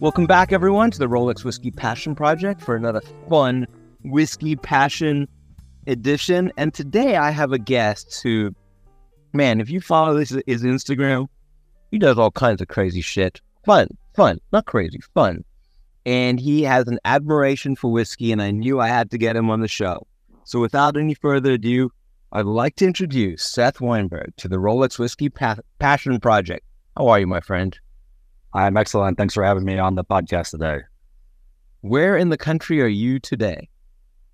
Welcome back, everyone, to the Rolex Whiskey Passion Project for another fun Whiskey Passion edition. And today I have a guest who, man, if you follow this his Instagram, he does all kinds of crazy shit. Fun, fun, not crazy, fun. And he has an admiration for whiskey, and I knew I had to get him on the show. So without any further ado, I'd like to introduce Seth Weinberg to the Rolex Whiskey pa- Passion Project. How are you, my friend? I'm excellent. Thanks for having me on the podcast today. Where in the country are you today?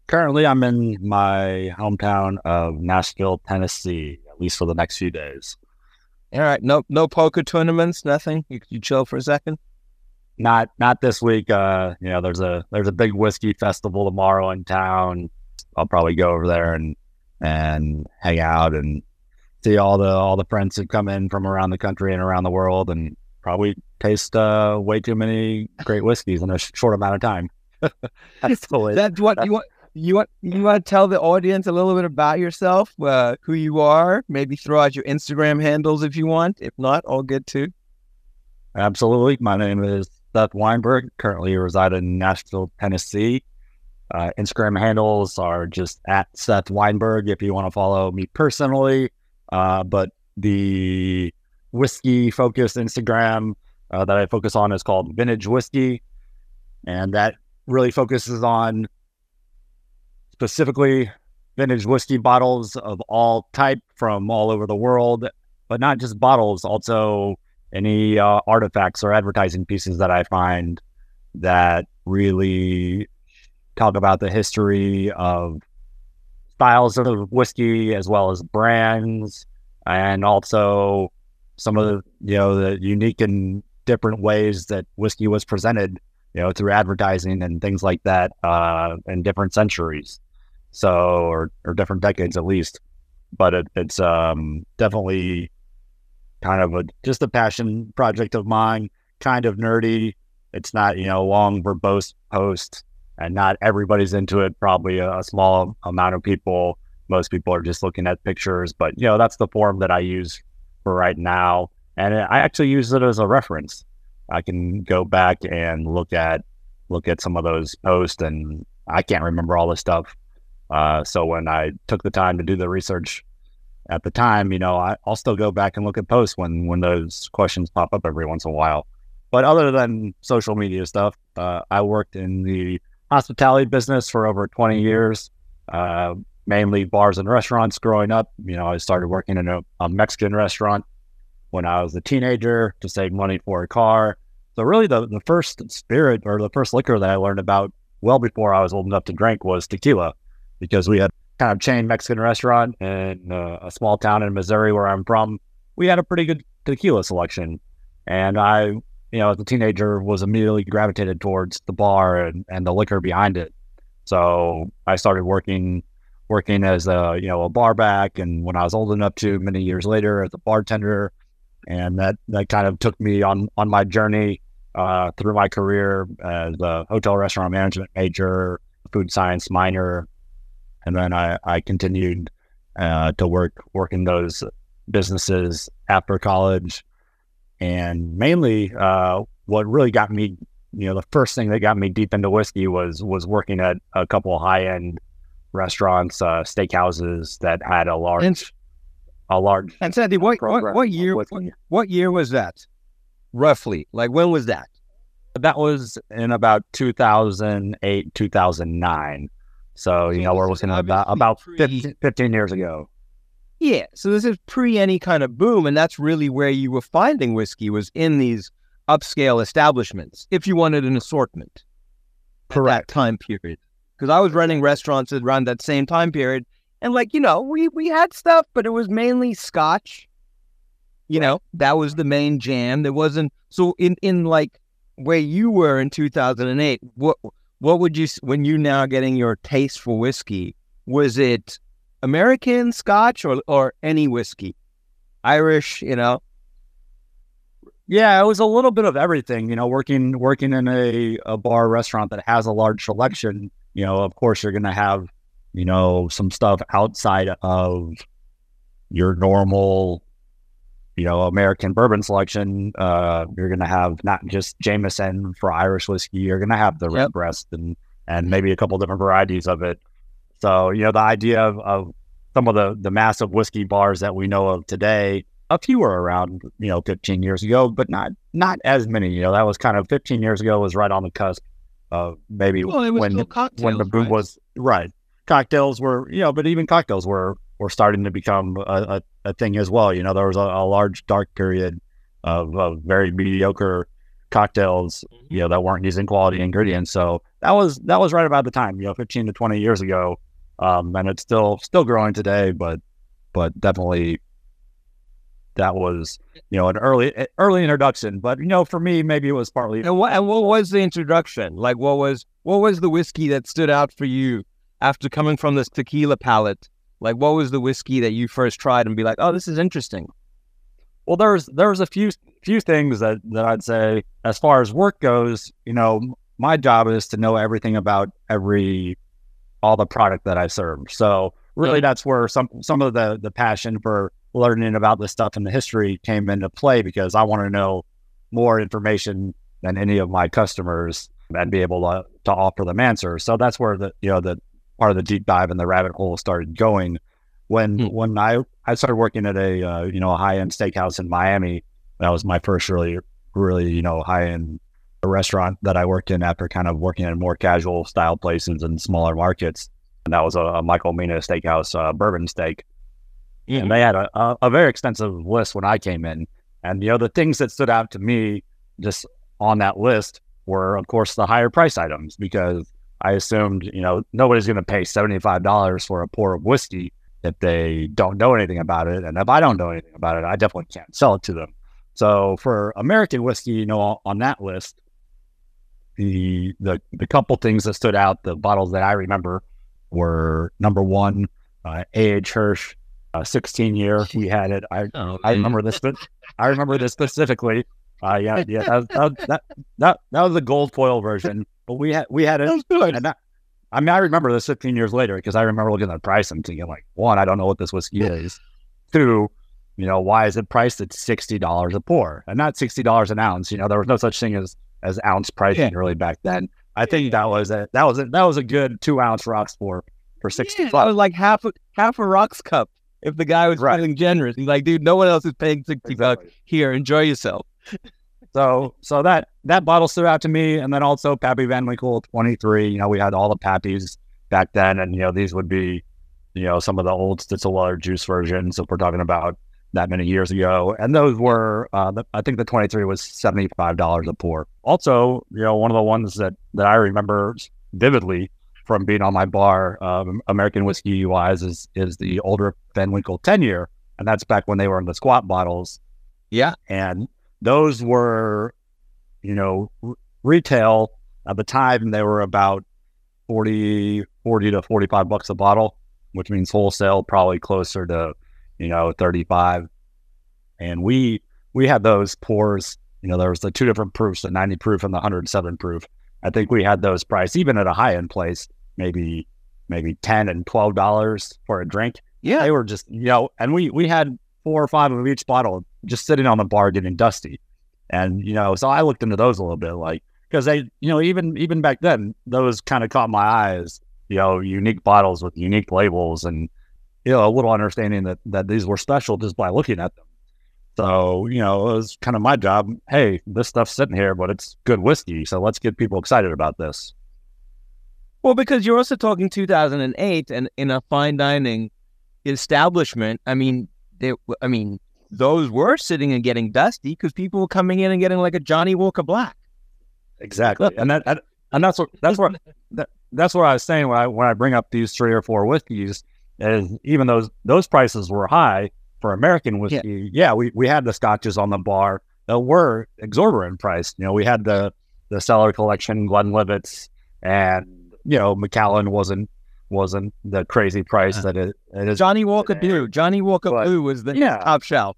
Currently, I'm in my hometown of Nashville, Tennessee, at least for the next few days. All right, no no poker tournaments, nothing. You, you chill for a second. Not not this week. Uh, you know, there's a there's a big whiskey festival tomorrow in town. I'll probably go over there and and hang out and see all the all the friends who come in from around the country and around the world, and probably taste uh, way too many great whiskeys in a short amount of time. that's, that's what you want. You want you want to tell the audience a little bit about yourself, uh, who you are. Maybe throw out your Instagram handles if you want. If not, all good too. Absolutely. My name is Seth Weinberg. Currently reside in Nashville, Tennessee. Uh, Instagram handles are just at Seth Weinberg if you want to follow me personally. Uh, but the whiskey focused Instagram uh, that I focus on is called Vintage Whiskey. And that really focuses on specifically vintage whiskey bottles of all type from all over the world, but not just bottles, also any uh, artifacts or advertising pieces that I find that really talk about the history of styles of whiskey as well as brands and also some of the you know the unique and different ways that whiskey was presented you know through advertising and things like that uh, in different centuries so or or different decades at least. But it, it's um, definitely kind of a just a passion project of mine, kind of nerdy. It's not you know long verbose post, and not everybody's into it. Probably a, a small amount of people. Most people are just looking at pictures, but you know that's the form that I use for right now, and I actually use it as a reference. I can go back and look at look at some of those posts, and I can't remember all this stuff uh, so when I took the time to do the research at the time, you know, I, will still go back and look at posts when when those questions pop up every once in a while. But other than social media stuff, uh, I worked in the hospitality business for over 20 years, uh, mainly bars and restaurants growing up. You know, I started working in a, a Mexican restaurant when I was a teenager to save money for a car. So really the, the first spirit or the first liquor that I learned about well before I was old enough to drink was tequila because we had kind of chain Mexican restaurant in uh, a small town in Missouri where I'm from. We had a pretty good tequila selection, and I, you know, as a teenager, was immediately gravitated towards the bar and, and the liquor behind it. So I started working working as a you know a bar back, and when I was old enough to, many years later, as a bartender, and that that kind of took me on on my journey uh, through my career as a hotel restaurant management major, food science minor, and then I, I continued uh, to work work in those businesses after college, and mainly uh, what really got me, you know, the first thing that got me deep into whiskey was was working at a couple high end restaurants, uh, steakhouses that had a large, and, a large. And Sandy, what, what, what year? What, what year was that? Roughly, like when was that? That was in about 2008, 2009. So, you know, we're looking at about, about 15, 15 years ago. Yeah. So this is pre any kind of boom. And that's really where you were finding whiskey was in these upscale establishments, if you wanted an assortment. Correct. time period. Because I was running restaurants around that same time period. And like, you know, we, we had stuff, but it was mainly scotch. You know, that was the main jam. There wasn't so in, in like where you were in 2008, what what would you when you now getting your taste for whiskey? Was it American, Scotch, or or any whiskey? Irish, you know. Yeah, it was a little bit of everything. You know, working working in a, a bar restaurant that has a large selection. You know, of course, you're going to have you know some stuff outside of your normal you know, American bourbon selection, uh, you're going to have not just Jameson for Irish whiskey. You're going to have the yep. Redbreast and and maybe a couple different varieties of it. So you know, the idea of, of some of the the massive whiskey bars that we know of today, a few were around, you know, 15 years ago, but not not as many. You know, that was kind of 15 years ago was right on the cusp of maybe well, when when the boom right? was right. Cocktails were, you know, but even cocktails were were starting to become a, a, a thing as well. You know, there was a, a large dark period of, of, very mediocre cocktails, mm-hmm. you know, that weren't using quality ingredients. So that was that was right about the time, you know, 15 to 20 years ago. Um, and it's still still growing today, but but definitely that was you know an early early introduction. But you know, for me, maybe it was partly. And what and what was the introduction? Like, what was what was the whiskey that stood out for you after coming from this tequila palette like, what was the whiskey that you first tried and be like, oh, this is interesting? Well, there's there's a few few things that that I'd say as far as work goes. You know, my job is to know everything about every all the product that I serve. So really, that's where some some of the the passion for learning about this stuff and the history came into play because I want to know more information than any of my customers and be able to, to offer them answers. So that's where the you know the part of the deep dive and the rabbit hole started going. When mm. when I I started working at a uh, you know a high end steakhouse in Miami, that was my first really really you know high end restaurant that I worked in after kind of working in more casual style places and smaller markets. And that was a, a Michael Mina Steakhouse uh, bourbon steak. And they had a, a, a very extensive list when I came in. And you know the things that stood out to me just on that list were, of course, the higher price items because I assumed, you know, nobody's going to pay $75 for a pour of whiskey if they don't know anything about it. And if I don't know anything about it, I definitely can't sell it to them. So for American whiskey, you know, on that list, the the the couple things that stood out, the bottles that I remember were number one, uh, A.H. Hirsch, uh, 16 year. We had it. I oh, I remember this, but I remember this specifically. Uh, yeah, yeah, that, that, that, that, that was the gold foil version. But we had we had it. And that, I mean, I remember this 15 years later because I remember looking at the price and thinking, like, one, I don't know what this whiskey is. Two, you know, why is it priced at sixty dollars a pour and not sixty dollars an ounce? You know, there was no such thing as as ounce pricing yeah. really back then. I think that was a that was a, that was a good two ounce rocks pour for sixty. Yeah, that was like half a half a rocks cup. If the guy was right. feeling generous, he's like, dude, no one else is paying sixty exactly. bucks. Here, enjoy yourself. So so that that bottle stood out to me, and then also Pappy Van Winkle 23. You know, we had all the Pappies back then, and you know these would be you know some of the old Stitzel-Weller juice versions. If we're talking about that many years ago, and those were uh, the, I think the 23 was 75 dollars a pour. Also, you know, one of the ones that that I remember vividly from being on my bar, um, American whiskey wise, is is the older Van Winkle 10 year, and that's back when they were in the squat bottles. Yeah, and those were, you know, r- retail at the time, they were about 40, 40 to 45 bucks a bottle, which means wholesale probably closer to, you know, 35. And we, we had those pours, you know, there was the two different proofs, the 90 proof and the 107 proof. I think we had those priced even at a high end place, maybe, maybe 10 and $12 for a drink. Yeah. They were just, you know, and we, we had four or five of each bottle just sitting on the bar getting dusty. And, you know, so I looked into those a little bit, like, because they, you know, even even back then, those kind of caught my eyes, you know, unique bottles with unique labels and, you know, a little understanding that, that these were special just by looking at them. So, you know, it was kind of my job. Hey, this stuff's sitting here, but it's good whiskey. So let's get people excited about this. Well, because you're also talking 2008 and in a fine dining establishment. I mean, they, I mean, those were sitting and getting dusty because people were coming in and getting like a Johnnie Walker Black. Exactly, and that, and that's what that's what that, that's what I was saying when I when I bring up these three or four whiskeys. Is even those those prices were high for American whiskey. Yeah, yeah we, we had the scotches on the bar that were exorbitant priced. You know, we had the the cellar collection, Glenlivet's, and you know, Macallan wasn't wasn't the crazy price that it, it is. Johnnie Walker today. Blue. Johnnie Walker but, Blue was the yeah. top shelf.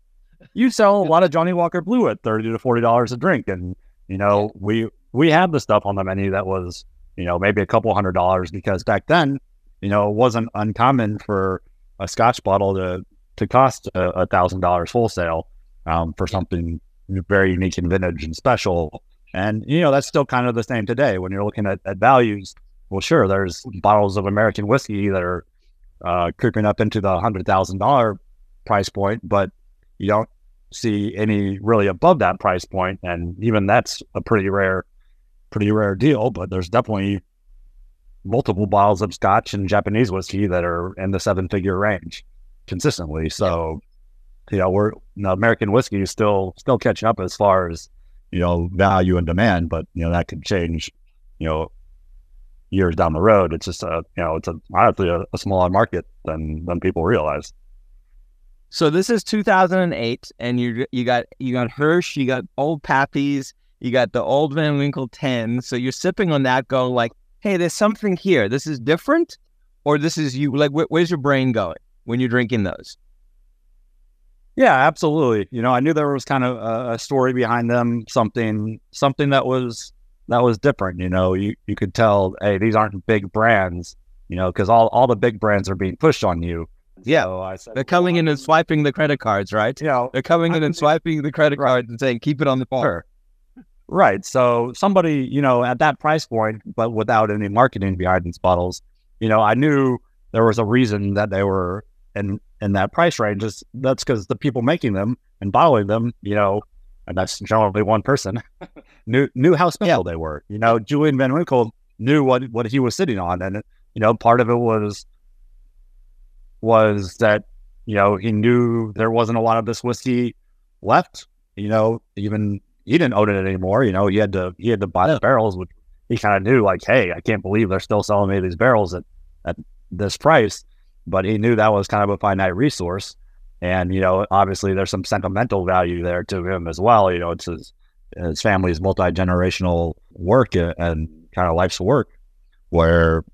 You sell a lot of Johnnie Walker Blue at thirty to forty dollars a drink, and you know yeah. we we had the stuff on the menu that was you know maybe a couple hundred dollars because back then you know it wasn't uncommon for a Scotch bottle to to cost a thousand dollars wholesale. um, for something very unique and vintage and special. And, you know, that's still kind of the same today when you're looking at, at values. Well, sure, there's bottles of American whiskey that are uh, creeping up into the $100,000 price point, but you don't see any really above that price point. And even that's a pretty rare, pretty rare deal, but there's definitely multiple bottles of scotch and Japanese whiskey that are in the seven figure range consistently. So, you know, we're you know, American whiskey is still still catching up as far as you know value and demand, but you know that could change. You know, years down the road, it's just a you know it's a honestly a, a smaller market than than people realize. So this is 2008, and you you got you got Hirsch, you got Old Pappy's, you got the Old Van Winkle 10. So you're sipping on that, going like, "Hey, there's something here. This is different," or this is you. Like, wh- where's your brain going when you're drinking those? Yeah, absolutely. You know, I knew there was kind of a, a, story behind them, something something that was that was different. You know, you you could tell, hey, these aren't big brands. You know, because all all the big brands are being pushed on you. Yeah, so I said, they're coming well, in and swiping the credit cards, right? Yeah, you know, they're coming I in and swiping the credit cards and saying, "Keep it on the bar." Sure. Right. So somebody, you know, at that price point, but without any marketing behind these bottles, you know, I knew there was a reason that they were in in that price range is that's because the people making them and bottling them, you know, and that's generally one person, knew knew how special they were. You know, Julian Van Winkle knew what what he was sitting on, and you know, part of it was was that you know he knew there wasn't a lot of this whiskey left. You know, even he didn't own it anymore. You know, he had to he had to buy the barrels, which he kind of knew. Like, hey, I can't believe they're still selling me these barrels at at this price but he knew that was kind of a finite resource. And, you know, obviously there's some sentimental value there to him as well. You know, it's his, his family's multi generational work and kind of life's work where,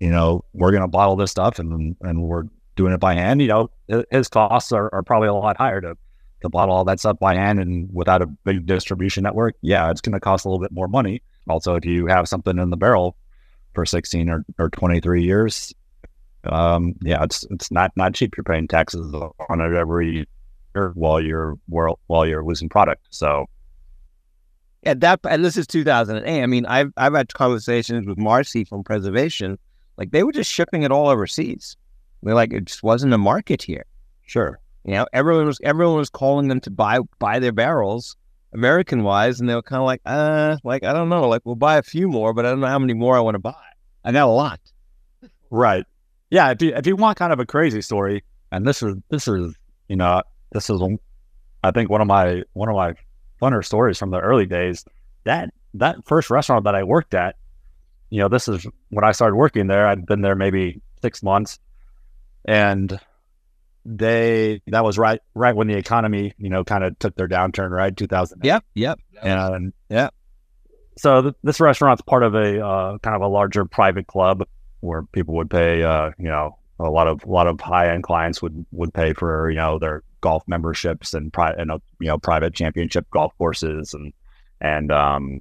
you know, we're going to bottle this stuff and, and we're doing it by hand. You know, his costs are, are probably a lot higher to, to bottle all that stuff by hand and without a big distribution network. Yeah, it's going to cost a little bit more money. Also, if you have something in the barrel for 16 or, or 23 years, um, yeah, it's it's not not cheap. You're paying taxes on it every year while you're while you're losing product. So at that and this is 2008. I mean, I've I've had conversations with Marci from Preservation, like they were just shipping it all overseas. They're like, it just wasn't a market here. Sure, you know, everyone was everyone was calling them to buy buy their barrels, American wise, and they were kind of like, uh, like I don't know, like we'll buy a few more, but I don't know how many more I want to buy. I got a lot. Right yeah, if you if you want kind of a crazy story, and this is this is you know this is I think one of my one of my funner stories from the early days. That that first restaurant that I worked at, you know, this is when I started working there. I'd been there maybe six months, and they that was right right when the economy you know kind of took their downturn right 2000 yep yep and yeah so th- this restaurant's part of a uh, kind of a larger private club where people would pay, uh, you know, a lot of a lot of high end clients would would pay for you know their golf memberships and private and uh, you know private championship golf courses and and um,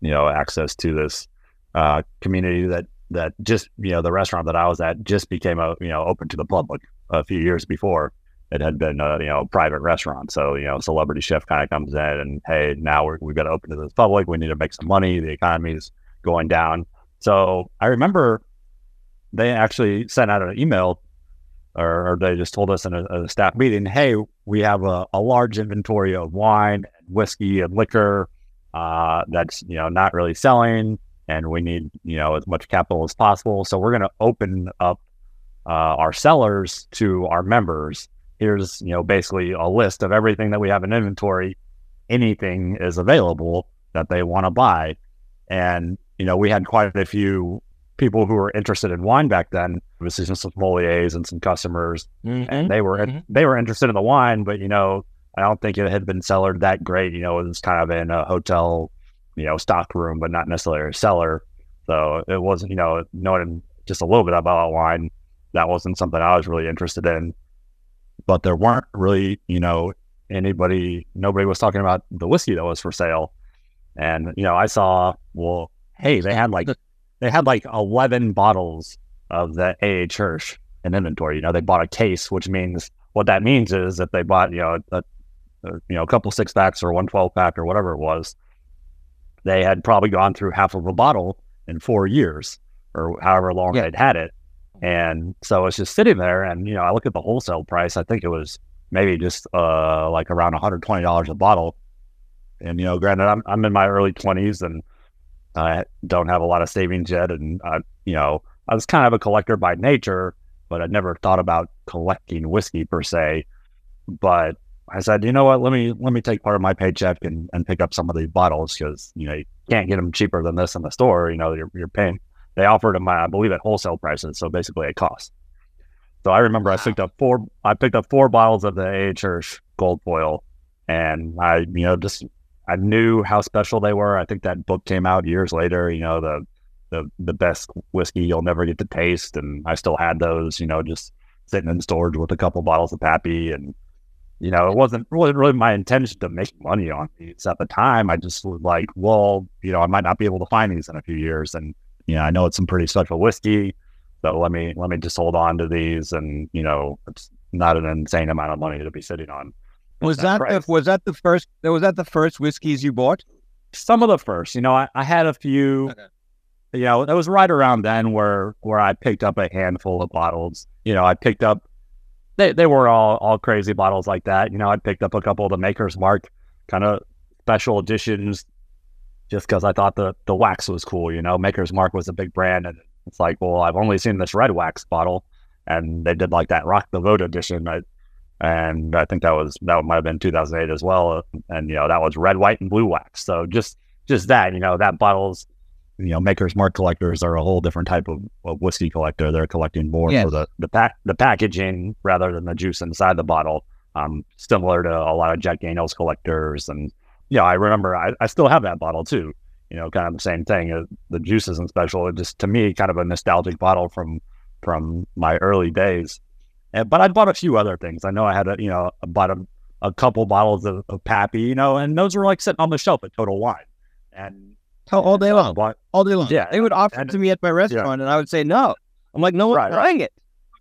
you know access to this uh, community that that just you know the restaurant that I was at just became a you know open to the public a few years before it had been a you know private restaurant. So you know celebrity chef kind of comes in and hey now we're, we've got to open to the public. We need to make some money. The economy is going down. So I remember they actually sent out an email or, or they just told us in a, a, staff meeting, hey, we have a, a large inventory of wine, whiskey, and liquor uh, that's you know not really selling, and we need you know as much capital as possible. So we're going to open up uh, our sellers to our members. Here's you know basically a list of everything that we have in inventory. Anything is available that they want to buy, and you know we had quite a few people who were interested in wine back then. Obviously, some sommeliers and some customers, mm-hmm. and they were mm-hmm. they were interested in the wine, but you know, I don't think it had been cellared that great. You know, it was kind of in a hotel, you know, stock room, but not necessarily a cellar. So it wasn't, you know, knowing just a little bit about wine, that wasn't something I was really interested in. But there weren't really, you know, anybody, nobody was talking about the whiskey that was for sale. And, you know, I saw, well, hey, they had like they had like 11 bottles of the A.H. Hirsch in inventory. You know, they bought a case, which means what that means is that they bought, you know, a uh, you know, a couple six packs or one 12 pack or whatever it was, they had probably gone through half of a bottle in four years or however long yeah. they'd had it. And so it's just sitting there. And, you know, I look at the wholesale price, I think it was maybe just uh, like around $120 a bottle. And, you know, granted, I'm, I'm in my early 20s and I don't have a lot of savings yet. And, I, you know, I was kind of a collector by nature, but I never thought about collecting whiskey per se. But I said, you know what? Let me let me take part of my paycheck and, and pick up some of these bottles because you know you can't get them cheaper than this in the store. You know you're, you're paying. They offered them, I believe, at wholesale prices, so basically a cost. So I remember wow. I picked up four. I picked up four bottles of the A. Hirsch Gold Foil, and I, you know, just I knew how special they were. I think that book came out years later. You know, the the the best whiskey you'll never get to taste, and I still had those. You know, just sitting in storage with a couple bottles of Pappy and you know, it wasn't really, really my intention to make money on these at the time. I just was like, well, you know, I might not be able to find these in a few years, and you know, I know it's some pretty special whiskey, so let me let me just hold on to these, and you know, it's not an insane amount of money to be sitting on. Was that, that the, was that the first? Was that the first whiskeys you bought? Some of the first. You know, I, I had a few. Okay. You know, that was right around then where where I picked up a handful of bottles. You know, I picked up they they were all all crazy bottles like that. You know, I picked up a couple of the Maker's Mark kind of special editions just because I thought the the wax was cool. You know, Maker's Mark was a big brand, and it's like, well, I've only seen this red wax bottle, and they did like that Rock the Vote edition. I, and I think that was that might have been 2008 as well, and you know that was red, white, and blue wax. So just just that, you know, that bottle's you know, Maker's Mark collectors are a whole different type of, of whiskey collector. They're collecting more yes. for the the pack the packaging rather than the juice inside the bottle. Um, similar to a lot of Jack Daniels collectors, and yeah, I remember I, I still have that bottle too. You know, kind of the same thing. Uh, the juice isn't special. It just to me, kind of a nostalgic bottle from from my early days. And, but I bought a few other things. I know I had a you know I bought a, a couple bottles of, of Pappy, you know, and those were like sitting on the shelf at Total Wine, and all, all day long. What? All day long. Yeah. They would offer and, it to me at my restaurant, yeah. and I would say no. I'm like, no one's right, trying right. it.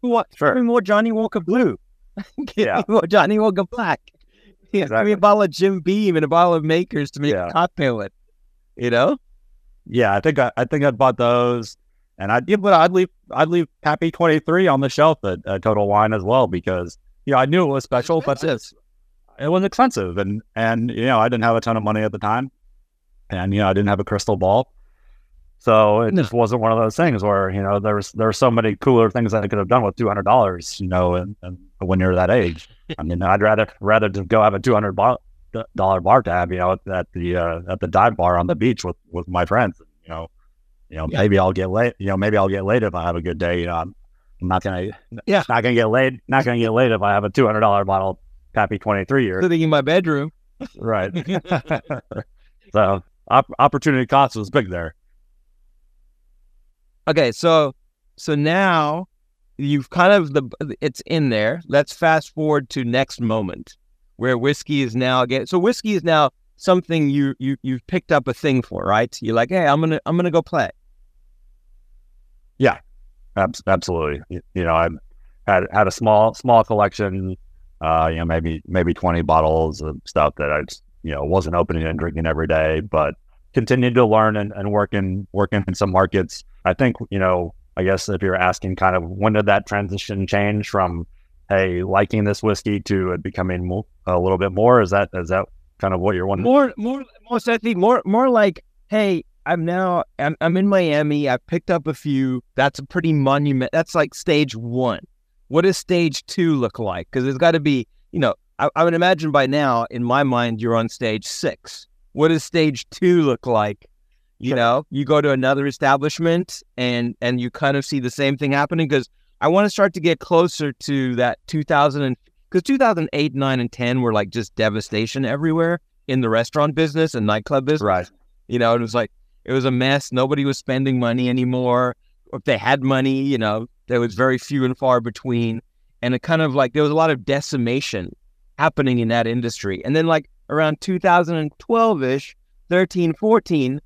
What? Sure. Give me more Johnnie Walker Blue. Give yeah. me more Johnnie Walker Black. Yeah, exactly. Give me a bottle of Jim Beam and a bottle of Makers to make yeah. a cocktail with. You know? Yeah, I think I, I think I bought those, and I'd but I'd leave I'd leave Pappy Twenty Three on the shelf at, at Total Wine as well because you know I knew it was special, but it's it was expensive, and and you know I didn't have a ton of money at the time, and you know I didn't have a crystal ball, so it just wasn't one of those things where you know there's there's so many cooler things that I could have done with two hundred dollars, you know, and, and, when you're that age. I mean, I'd rather rather just go have a two hundred dollar bar tab, you know, at the uh, at the dive bar on the beach with with my friends. You know, you know, yeah. maybe I'll get late. You know, maybe I'll get late if I have a good day. You know, I'm, I'm not gonna, yeah, not gonna get late. Not gonna get late if I have a two hundred dollar bottle Pappy twenty three year sitting in my bedroom. right. so op- opportunity cost was big there. Okay, so so now you've kind of the it's in there. Let's fast forward to next moment where whiskey is now again. So whiskey is now something you you you've picked up a thing for, right? You're like, hey, I'm gonna I'm gonna go play. Yeah, absolutely. You, you know, I had had a small small collection. Uh, you know, maybe maybe twenty bottles of stuff that I you know wasn't opening and drinking every day, but continued to learn and, and work in working in some markets. I think you know, I guess if you're asking, kind of when did that transition change from hey liking this whiskey to it becoming mo- a little bit more? Is that is that kind of what you're wondering? More, more, most think more, more like hey, I'm now I'm, I'm in Miami. I picked up a few. That's a pretty monument. That's like stage one. What does stage two look like? Because there's got to be, you know, I, I would imagine by now, in my mind, you're on stage six. What does stage two look like? You know, you go to another establishment and and you kind of see the same thing happening because I want to start to get closer to that 2000 and because 2008, 9, and 10 were like just devastation everywhere in the restaurant business and nightclub business. Right. You know, it was like it was a mess. Nobody was spending money anymore. If they had money, you know, there was very few and far between. And it kind of like there was a lot of decimation happening in that industry. And then like around 2012 ish, 13, 14,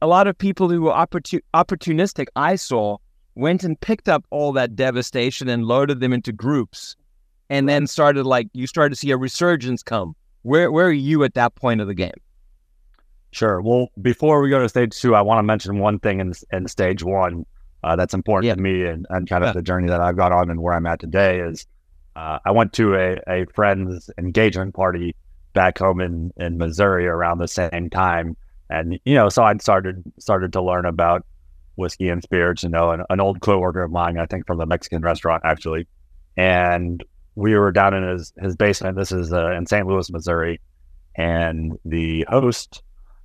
a lot of people who were opportun- opportunistic, I saw, went and picked up all that devastation and loaded them into groups. And then started like, you started to see a resurgence come Where where are you at that point of the game? Sure. Well, before we go to stage two, I want to mention one thing in in stage one uh, that's important yeah. to me and, and kind of yeah. the journey that I've got on and where I'm at today is uh, I went to a, a friend's engagement party back home in, in Missouri around the same time. And, you know, so I started started to learn about whiskey and spirits, you know, an, an old coworker of mine, I think from the Mexican restaurant actually. And we were down in his, his basement. This is uh, in St. Louis, Missouri. And the host,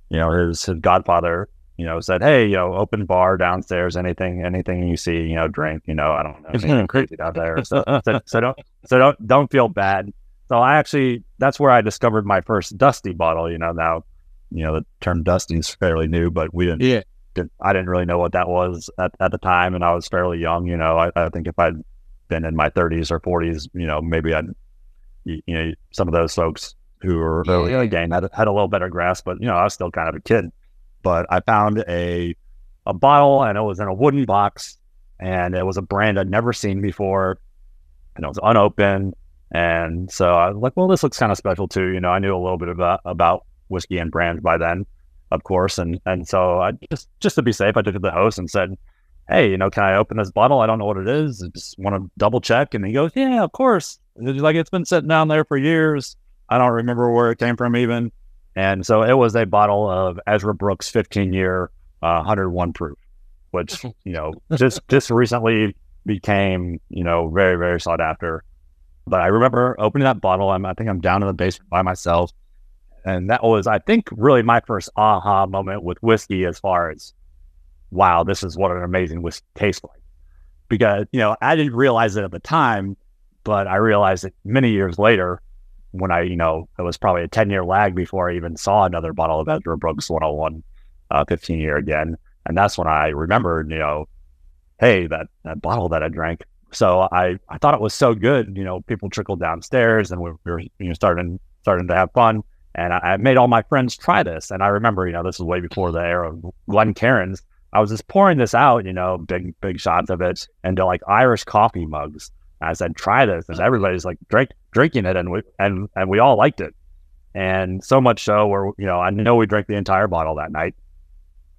you know, his, his godfather you know, said, "Hey, you know, open bar downstairs. Anything, anything you see, you know, drink. You know, I don't know anything crazy out there. So, so, so, don't, so don't, don't feel bad." So I actually, that's where I discovered my first Dusty bottle. You know, now, you know, the term Dusty is fairly new, but we didn't. Yeah. Didn't, I didn't really know what that was at, at the time, and I was fairly young. You know, I, I think if I'd been in my 30s or 40s, you know, maybe I'd, you, you know, some of those folks who were early yeah. game had had a little better grasp, but you know, I was still kind of a kid but I found a a bottle and it was in a wooden box and it was a brand I'd never seen before and it was unopened. And so I was like, well, this looks kind of special too. You know, I knew a little bit about about whiskey and brands by then, of course. And and so I just just to be safe, I took it to the host and said, Hey, you know, can I open this bottle? I don't know what it is. I just want to double check. And he goes, Yeah, of course. like it's been sitting down there for years. I don't remember where it came from even. And so it was a bottle of Ezra Brooks 15 year, uh, 101 proof, which, you know, just, just recently became, you know, very, very sought after. But I remember opening that bottle. I'm, I think I'm down in the basement by myself. And that was, I think, really my first aha moment with whiskey as far as, wow, this is what an amazing whiskey tastes like. Because, you know, I didn't realize it at the time, but I realized it many years later when I, you know, it was probably a 10 year lag before I even saw another bottle of Ezra Brooks 101 uh, 15 year again. And that's when I remembered, you know, hey, that, that bottle that I drank. So I, I thought it was so good. You know, people trickled downstairs and we were, you know, starting, starting to have fun. And I, I made all my friends try this. And I remember, you know, this was way before the era of Glencairns. I was just pouring this out, you know, big, big shots of it into like Irish coffee mugs. I said, try this. And everybody's like drink, drinking it. And we, and, and we all liked it. And so much so where, you know, I know we drank the entire bottle that night.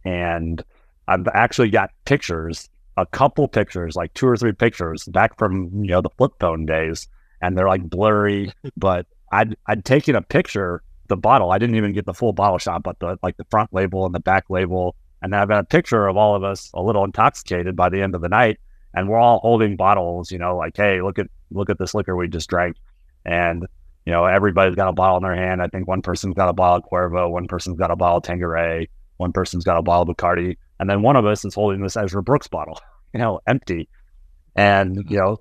And I've actually got pictures, a couple pictures, like two or three pictures back from, you know, the flip phone days. And they're like blurry, but I'd, I'd taken a picture, the bottle. I didn't even get the full bottle shot, but the, like the front label and the back label. And then I've got a picture of all of us a little intoxicated by the end of the night and we're all holding bottles, you know, like, hey, look at look at this liquor we just drank. And, you know, everybody's got a bottle in their hand. I think one person's got a bottle of Cuervo, one person's got a bottle of Tanqueray, one person's got a bottle of Bacardi, and then one of us is holding this Ezra Brooks bottle, you know, empty. And, mm-hmm. you know,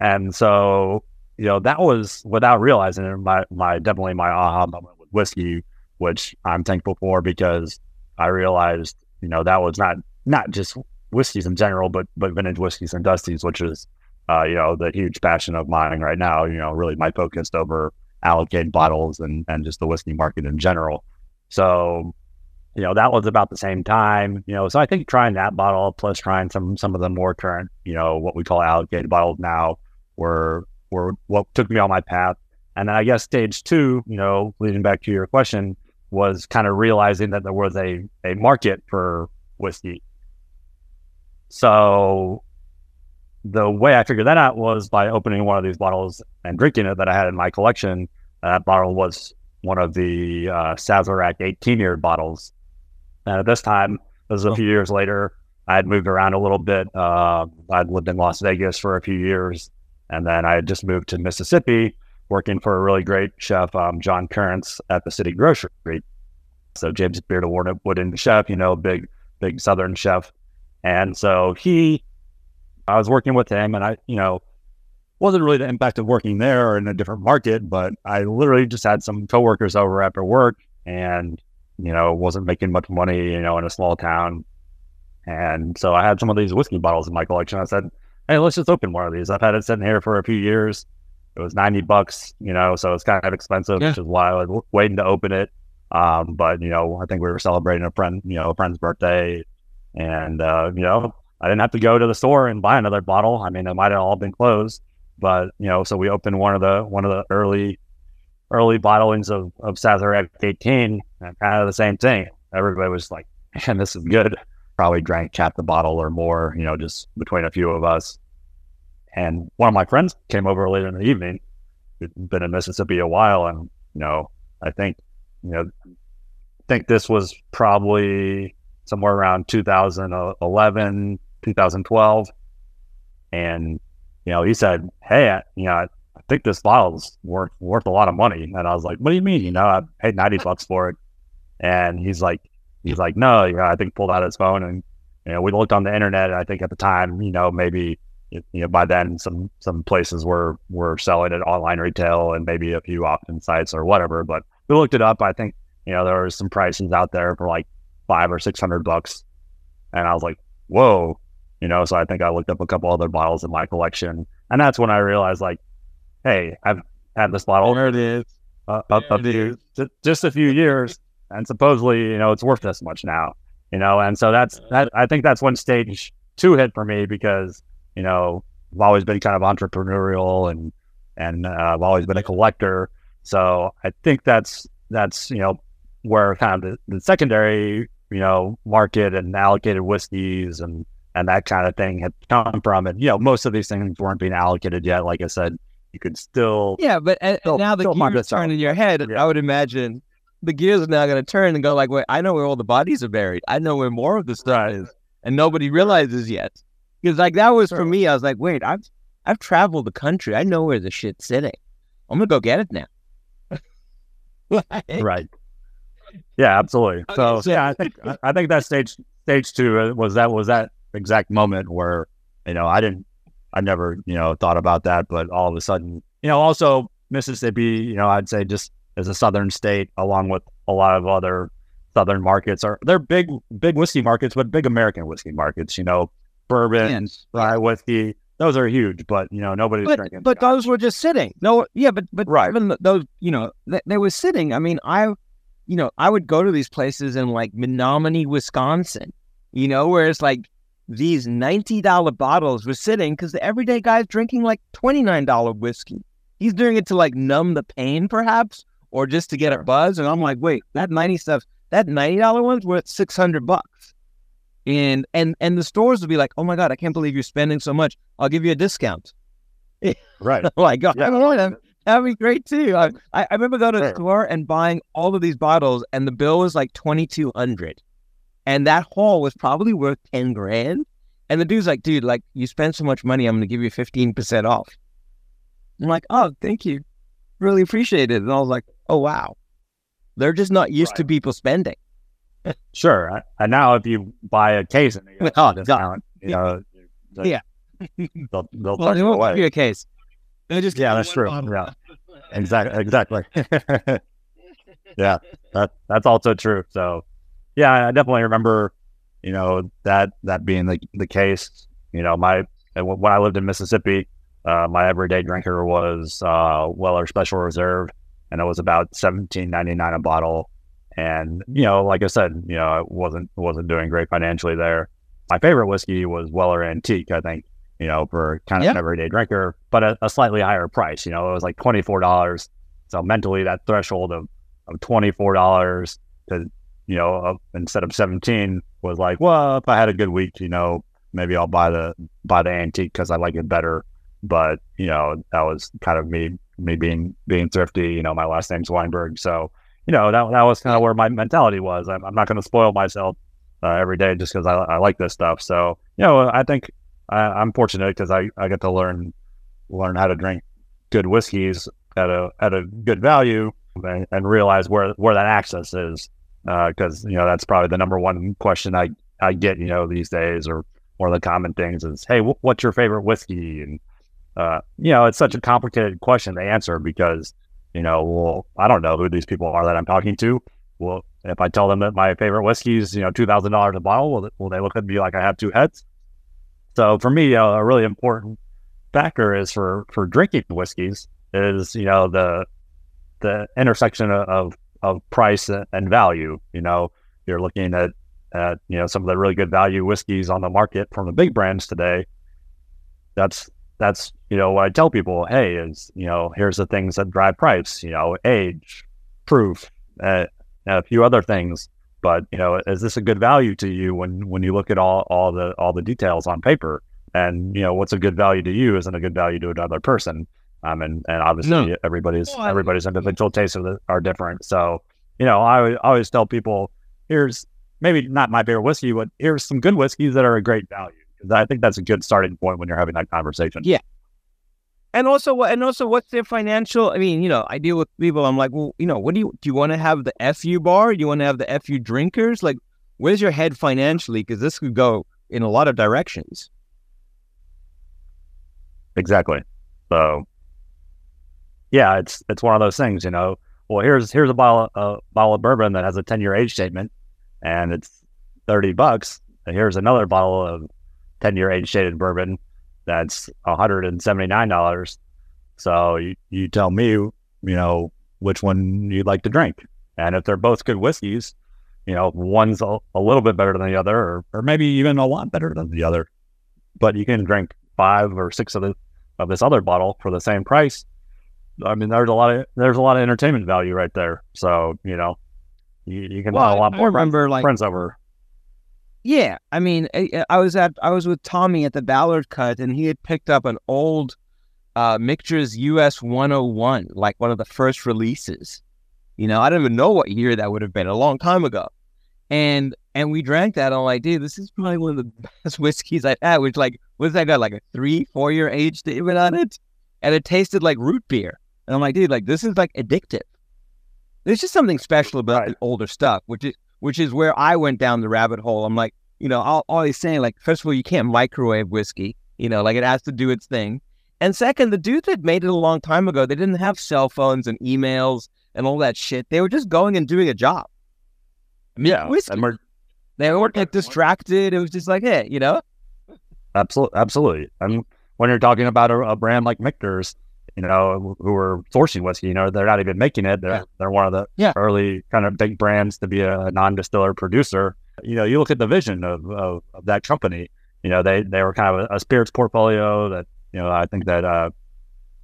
and so, you know, that was without realizing it, my my definitely my aha moment with whiskey, which I'm thankful for because I realized, you know, that was not not just whiskeys in general, but but vintage whiskeys and dusties, which is uh, you know the huge passion of mine right now. You know, really my focus over allocated bottles and and just the whiskey market in general. So you know that was about the same time. You know, so I think trying that bottle plus trying some some of the more current, you know, what we call allocated bottles now were were what took me on my path. And then I guess stage two, you know, leading back to your question, was kind of realizing that there was a a market for whiskey so the way I figured that out was by opening one of these bottles and drinking it that I had in my collection. That bottle was one of the uh, Sazerac 18 year bottles. And at this time, this was a few years later, I had moved around a little bit. Uh, I'd lived in Las Vegas for a few years. And then I had just moved to Mississippi, working for a really great chef, um, John Currence, at the city grocery. So James Beard Award winning chef, you know, big, big Southern chef. And so he, I was working with him and I, you know, wasn't really the impact of working there or in a different market, but I literally just had some coworkers over after work and, you know, wasn't making much money, you know, in a small town. And so I had some of these whiskey bottles in my collection. I said, Hey, let's just open one of these. I've had it sitting here for a few years. It was 90 bucks, you know, so it's kind of expensive, yeah. which is why I was waiting to open it. Um, but you know, I think we were celebrating a friend, you know, a friend's birthday and, uh, you know, I didn't have to go to the store and buy another bottle. I mean, it might have all been closed, but, you know, so we opened one of the, one of the early early bottlings of, of Sazerac 18, and kind of the same thing. Everybody was like, man, this is good. Probably drank half the bottle or more, you know, just between a few of us. And one of my friends came over later in the evening, who'd been in Mississippi a while. And, you know, I think, you know, I think this was probably somewhere around 2011, 2012. And, you know, he said, Hey, I, you know, I, I think this bottle's worth, worth a lot of money. And I was like, what do you mean? You know, I paid 90 bucks for it. And he's like, he's like, no, you know, I think pulled out his phone and, you know, we looked on the internet. I think at the time, you know, maybe, you know, by then some, some places were, were selling it online retail and maybe a few opt-in sites or whatever. But we looked it up. I think, you know, there were some prices out there for like five or 600 bucks. And I was like, whoa, you know, so I think I looked up a couple other bottles in my collection. And that's when I realized like, Hey, I've had this bottle. There it is. Uh, a, a few, just a few years and supposedly, you know, it's worth this much now, you know, and so that's that. I think that's when stage two hit for me because you know I've always been kind of entrepreneurial and and uh, I've always been a collector, so I think that's that's you know where kind of the, the secondary you know market and allocated whiskeys and and that kind of thing had come from, and you know most of these things weren't being allocated yet. Like I said, you could still yeah, but uh, still, now the gears turn in your head. Yeah. I would imagine the gears are now going to turn and go like, wait, I know where all the bodies are buried. I know where more of the stuff is, and nobody realizes yet. Because like that was for me. I was like, wait, I've I've traveled the country. I know where the shit's sitting. I'm gonna go get it now. right. Yeah, absolutely. Okay, so, so, yeah, I think I think that stage stage two uh, was that was that exact moment where you know I didn't I never you know thought about that, but all of a sudden you know also Mississippi you know I'd say just as a southern state, along with a lot of other southern markets. Are they're big, big whiskey markets, but big American whiskey markets. You know, bourbon, rye whiskey. Those are huge, but you know nobody's but, drinking. But those were just sitting. No, yeah, but but right. even those, you know, they, they were sitting. I mean, I, you know, I would go to these places in like Menominee, Wisconsin. You know, where it's like these ninety dollar bottles were sitting because the everyday guy's drinking like twenty nine dollar whiskey. He's doing it to like numb the pain, perhaps, or just to get a buzz. And I'm like, wait, that 90 stuff, that $90 one's worth 600 bucks. And, and, and the stores will be like, oh my God, I can't believe you're spending so much. I'll give you a discount. Right. like, oh, yeah. I don't know. That, that'd be great too. I, I remember going to the store and buying all of these bottles and the bill was like 2200 And that haul was probably worth 10 grand. And the dude's like, dude, like you spend so much money, I'm going to give you 15% off. I'm like, oh, thank you. Really appreciate it. And I was like, oh wow, they're just not used right. to people spending. sure, and now if you buy a case and you oh, discount, you know, yeah, they'll they'll well, they won't give you a case. They just yeah, that's true. Bottle. Yeah, exactly, exactly. yeah, that that's also true. So, yeah, I definitely remember, you know, that that being the the case. You know, my when I lived in Mississippi, uh, my everyday drinker was uh, Weller Special Reserve, and it was about seventeen ninety nine a bottle. And you know, like I said, you know, I wasn't wasn't doing great financially there. My favorite whiskey was Weller Antique, I think. You know, for kind of yep. an everyday drinker, but a, a, slightly higher price. You know, it was like twenty four dollars. So mentally, that threshold of of twenty four dollars to you know uh, instead of seventeen was like, well, if I had a good week, you know, maybe I'll buy the buy the antique because I like it better. But you know, that was kind of me me being being thrifty. You know, my last name's Weinberg, so you know that that was kind of where my mentality was. I'm, I'm not going to spoil myself uh, every day just because I, I like this stuff. So you know, I think I, am fortunate because I, I get to learn learn how to drink good whiskeys at a at a good value and, and realize where where that access is because uh, you know that's probably the number one question I I get you know these days or one of the common things is hey w- what's your favorite whiskey and uh, you know, it's such a complicated question to answer because, you know, well, I don't know who these people are that I'm talking to. Well, if I tell them that my favorite whiskey is, you know, two thousand dollars a bottle, will, will they look at me like I have two heads? So for me, uh, a really important factor is for for drinking whiskeys is you know the the intersection of of price and value. You know, you're looking at at you know some of the really good value whiskeys on the market from the big brands today. That's that's you know what I tell people. Hey, is you know here's the things that drive price. You know, age, proof, uh, a few other things. But you know, is this a good value to you when when you look at all all the all the details on paper? And you know, what's a good value to you isn't a good value to another person. Um, and and obviously no. everybody's well, everybody's individual tastes are, are different. So you know, I always tell people, here's maybe not my favorite whiskey, but here's some good whiskeys that are a great value. I think that's a good starting point when you're having that conversation. Yeah. And also, what and also, what's their financial? I mean, you know, I deal with people. I'm like, well, you know, what do you do? You want to have the fu bar? Do you want to have the fu drinkers? Like, where's your head financially? Because this could go in a lot of directions. Exactly. So, yeah, it's it's one of those things. You know, well, here's here's a bottle a bottle of bourbon that has a 10 year age statement, and it's 30 bucks. And here's another bottle of 10 year age stated bourbon that's $179. So you, you tell me, you know, which one you'd like to drink. And if they're both good whiskeys, you know, one's a, a little bit better than the other, or, or maybe even a lot better than the other. But you can drink five or six of the of this other bottle for the same price. I mean, there's a lot of there's a lot of entertainment value right there. So you know, you, you can well, a lot more I remember, friends, like, friends over yeah, I mean, I, I, was at I was with Tommy at the Ballard Cut, and he had picked up an old uh, Michter's US 101, like one of the first releases. You know, I don't even know what year that would have been, a long time ago. And and we drank that. I'm like, dude, this is probably one of the best whiskeys I've had. Which like, what's that got? Like a three, four year age statement on it, and it tasted like root beer. And I'm like, dude, like this is like addictive. There's just something special about right. the older stuff, which is which is where I went down the rabbit hole. I'm like, you know, I'll always saying like, first of all, you can't microwave whiskey, you know, like it has to do its thing. And second, the dudes that made it a long time ago, they didn't have cell phones and emails and all that shit. They were just going and doing a job. I mean, yeah, whiskey. they weren't like distracted. It was just like, hey, you know. Absolutely, absolutely. And when you're talking about a, a brand like Michter's, you know, who are sourcing whiskey. You know, they're not even making it. They're yeah. they're one of the yeah. early kind of big brands to be a non-distiller producer. You know, you look at the vision of, of, of that company. You know, they they were kind of a, a, spirits portfolio that you know I think that uh,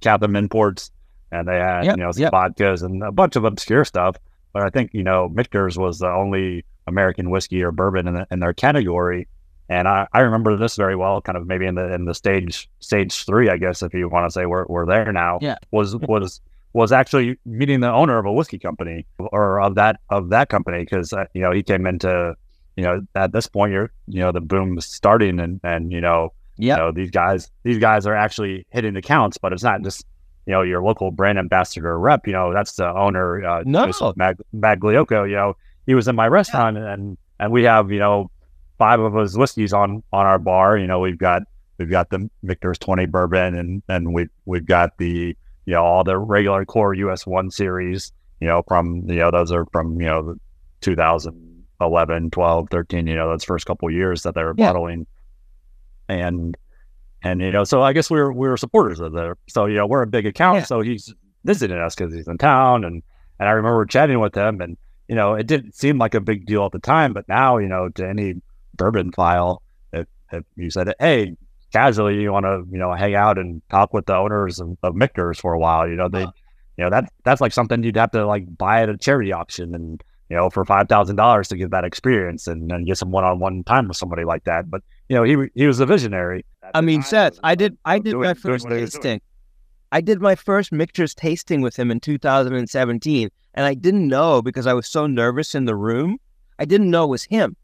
Chatham Imports and they had yep. you know some yep. vodkas and a bunch of obscure stuff. But I think you know Michter's was the only American whiskey or bourbon in, the, in their category and I, I remember this very well, kind of maybe in the in the stage stage three, I guess, if you want to say we're we're there now. Yeah. Was was was actually meeting the owner of a whiskey company or of that of that company because uh, you know he came into you know at this point you're you know the boom is starting and and you know yep. you know these guys these guys are actually hitting accounts, but it's not just you know your local brand ambassador rep. You know that's the owner. Uh, no, Mag- Magliocco. You know he was in my restaurant yeah. and and we have you know five of us whiskeys on on our bar. You know, we've got we've got the Michter's Twenty bourbon, and and we we've got the you know all the regular core US One series. You know, from you know those are from you know 2011, 12, 13. You know, those first couple years that they were yeah. bottling, and and you know, so I guess we are we are supporters of there. So you know, we're a big account. Yeah. So he's visiting us because he's in town, and and I remember chatting with him, and you know, it didn't seem like a big deal at the time, but now you know, to any bourbon file. If, if you said, hey, casually, you want to, you know, hang out and talk with the owners of, of Michter's for a while, you know, they, uh, you know, that that's like something you'd have to like buy at a charity auction and, you know, for five thousand dollars to get that experience and, and get some one on one time with somebody like that. But you know, he he was a visionary. I mean, Seth, I did I did my first tasting. I did my first Michter's tasting with him in 2017, and I didn't know because I was so nervous in the room. I didn't know it was him.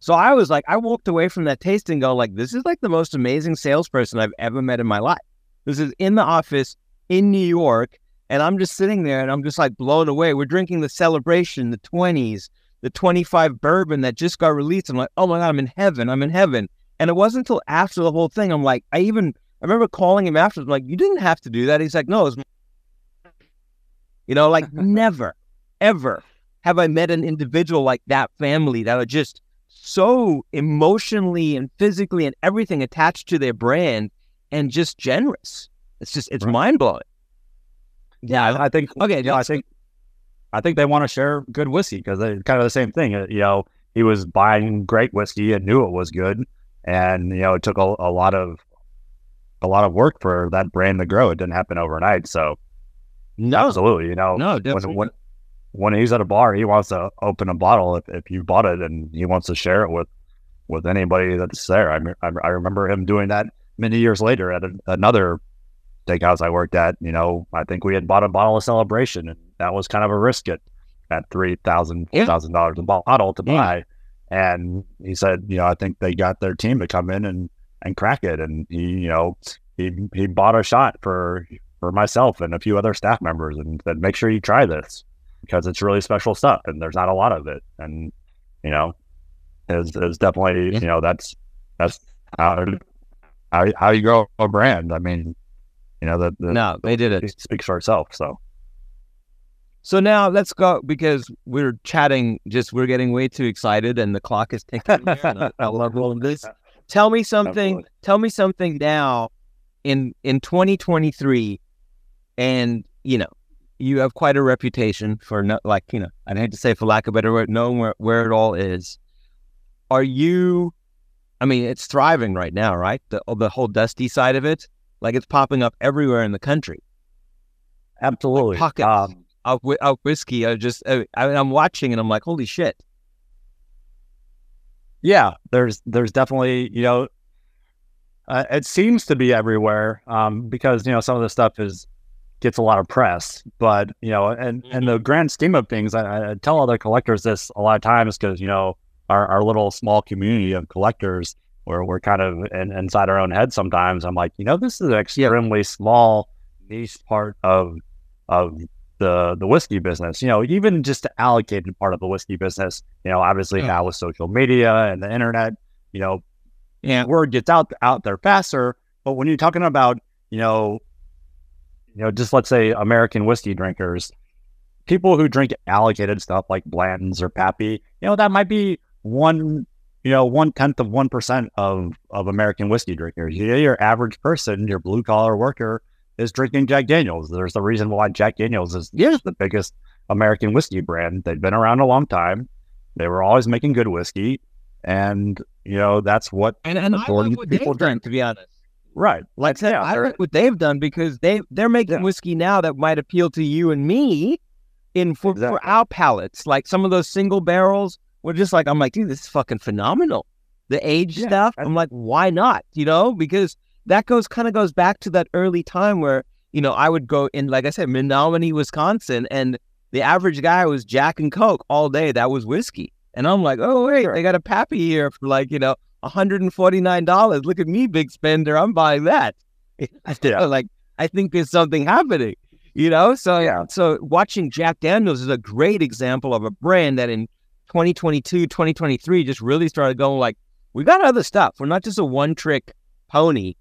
So I was like, I walked away from that tasting going like, this is like the most amazing salesperson I've ever met in my life. This is in the office in New York. And I'm just sitting there and I'm just like blown away. We're drinking the celebration, the 20s, the 25 bourbon that just got released. I'm like, oh my God, I'm in heaven. I'm in heaven. And it wasn't until after the whole thing, I'm like, I even, I remember calling him after, I'm like, you didn't have to do that. He's like, no, it's, you know, like never, ever have I met an individual like that family that are just so emotionally and physically and everything attached to their brand and just generous. It's just it's right. mind blowing. Yeah, I think okay. yeah, I think I think they want to share good whiskey because they're kind of the same thing. Uh, you know, he was buying great whiskey and knew it was good, and you know, it took a, a lot of a lot of work for that brand to grow. It didn't happen overnight. So, no, absolutely, you know, no, when, when, when he's at a bar, he wants to open a bottle if, if you bought it, and he wants to share it with with anybody that's there. I I, I remember him doing that many years later at a, another steakhouse I worked at. You know, I think we had bought a bottle of Celebration, and that was kind of a risk at at three thousand thousand dollars a bottle to buy. And he said, you know, I think they got their team to come in and and crack it. And he, you know, he he bought a shot for for myself and a few other staff members and said, make sure you try this because it's really special stuff and there's not a lot of it. And you know, is is definitely yeah. you know that's that's how how how you grow a brand. I mean, you know that the, no, they did it. Speaks for itself. So. So now let's go because we're chatting. Just we're getting way too excited, and the clock is ticking. I, I love all of this. Tell me something. Tell me something now, in in 2023, and you know, you have quite a reputation for not like you know. I hate to say for lack of a better word, knowing where where it all is. Are you? I mean, it's thriving right now, right? The the whole dusty side of it, like it's popping up everywhere in the country. Absolutely, like pockets. Um, of, of whiskey. I just I, I'm watching and I'm like, holy shit. Yeah, there's there's definitely you know, uh, it seems to be everywhere um, because you know some of the stuff is gets a lot of press, but you know, and mm-hmm. and the grand scheme of things, I, I tell other collectors this a lot of times because you know our our little small community of collectors where we're kind of in, inside our own head sometimes. I'm like, you know, this is an extremely yeah. small niche part of of the the whiskey business. You know, even just the allocated part of the whiskey business. You know, obviously now with social media and the internet, you know, yeah, word gets out out there faster. But when you're talking about, you know, you know, just let's say American whiskey drinkers, people who drink allocated stuff like Blanton's or Pappy, you know, that might be one, you know, one tenth of one percent of of American whiskey drinkers. You know, your average person, your blue collar worker, is drinking Jack Daniels. There's a reason why Jack Daniels is yeah. the biggest American whiskey brand. They've been around a long time. They were always making good whiskey, and you know that's what and and I like what people drink. to be honest, right? Like I yeah, I like what they've done because they they're making yeah. whiskey now that might appeal to you and me in for, exactly. for our palates. Like some of those single barrels, we're just like I'm like, dude, this is fucking phenomenal. The age yeah, stuff, I'm like, why not? You know, because that goes kind of goes back to that early time where you know I would go in, like I said, Menominee, Wisconsin, and the average guy was Jack and Coke all day. That was whiskey, and I'm like, oh wait, sure. they got a Pappy here for like you know 149 dollars. Look at me, big spender. I'm buying that. yeah. like I think there's something happening. You know, so yeah. so watching Jack Daniels is a great example of a brand that in 2022, 2023 just really started going like, we got other stuff. We're not just a one trick pony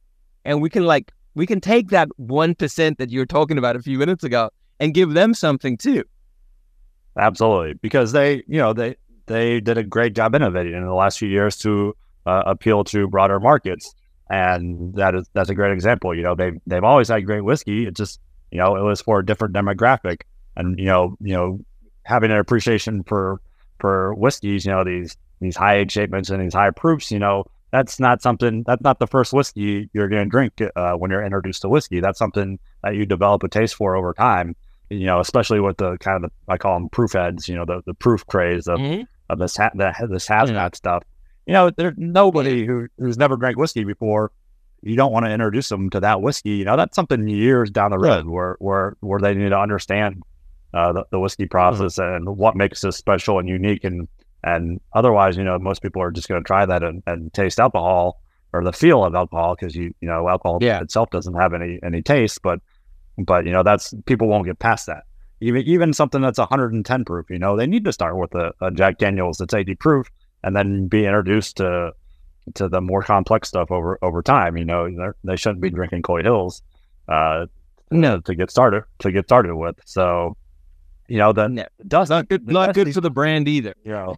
and we can like we can take that one percent that you were talking about a few minutes ago and give them something too. Absolutely, because they, you know, they they did a great job innovating in the last few years to uh, appeal to broader markets, and that is that's a great example. You know, they they've always had great whiskey. It just you know it was for a different demographic, and you know you know having an appreciation for for whiskeys, you know these these high age statements and these high proofs, you know that's not something that's not the first whiskey you're going to drink uh, when you're introduced to whiskey. That's something that you develop a taste for over time. You know, especially with the kind of the, I call them proof heads. You know, the, the proof craze of, mm-hmm. of this ha- the, this hazmat mm-hmm. stuff. You know, there's nobody who who's never drank whiskey before. You don't want to introduce them to that whiskey. You know, that's something years down the road where where where they need to understand uh, the, the whiskey mm-hmm. process mm-hmm. and what makes this special and unique and and otherwise, you know, most people are just going to try that and, and, taste alcohol or the feel of alcohol because you, you know, alcohol yeah. itself doesn't have any any taste. But, but you know, that's people won't get past that. Even even something that's 110 proof, you know, they need to start with a, a Jack Daniel's that's 80 proof and then be introduced to to the more complex stuff over over time. You know, they shouldn't be drinking Coy Hills uh, no to get started to get started with. So you know, the no, dust not good, not good for the brand either. You know,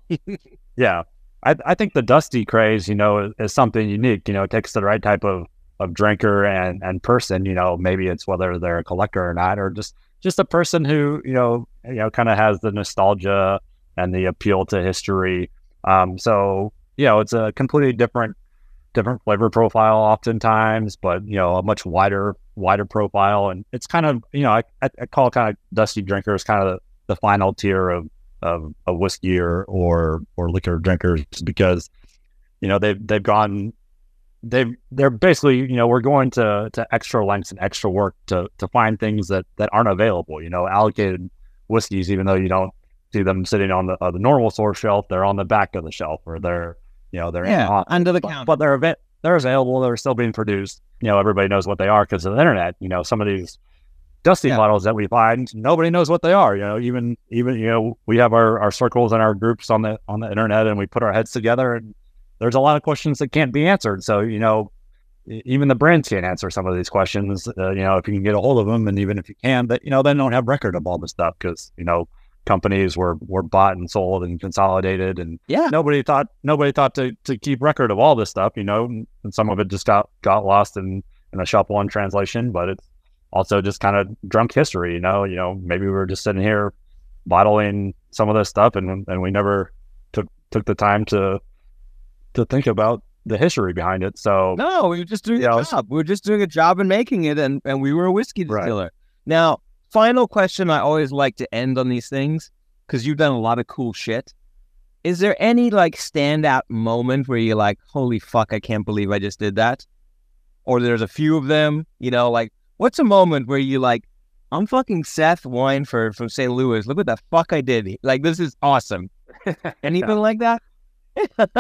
yeah. I I think the dusty craze, you know, is, is, something unique. You know, it takes the right type of of drinker and and person. You know, maybe it's whether they're a collector or not, or just just a person who you know you know kind of has the nostalgia and the appeal to history. Um, so you know, it's a completely different different flavor profile oftentimes, but you know, a much wider wider profile. And it's kind of you know, I, I call kind of dusty drinkers kind of the, the final tier of of a whiskey or, or or liquor drinkers because you know they've they've gone they've they're basically you know we're going to to extra lengths and extra work to to find things that that aren't available you know allocated whiskeys even though you don't see them sitting on the uh, the normal store shelf they're on the back of the shelf or they're you know they're yeah, under the counter but, but they're they're available they're still being produced you know everybody knows what they are because of the internet you know some of these dusty yeah. models that we find nobody knows what they are you know even even you know we have our our circles and our groups on the on the internet and we put our heads together and there's a lot of questions that can't be answered. So, you know, even the brands can't answer some of these questions, uh, you know, if you can get a hold of them. And even if you can, but, you know, they don't have record of all this stuff because, you know, companies were, were bought and sold and consolidated. And yeah, nobody thought, nobody thought to, to keep record of all this stuff, you know, and some of it just got, got lost in, in a shop one translation, but it's also just kind of drunk history, you know, you know, maybe we were just sitting here bottling some of this stuff and, and we never took, took the time to, to think about the history behind it. So no, we were just doing a job. We were just doing a job and making it, and and we were a whiskey distiller. Right. Now, final question I always like to end on these things because you've done a lot of cool shit. Is there any like standout moment where you're like, "Holy fuck, I can't believe I just did that," or there's a few of them? You know, like what's a moment where you like, I'm fucking Seth Weinberg from St. Louis. Look what the fuck I did. Like this is awesome. Anything like that?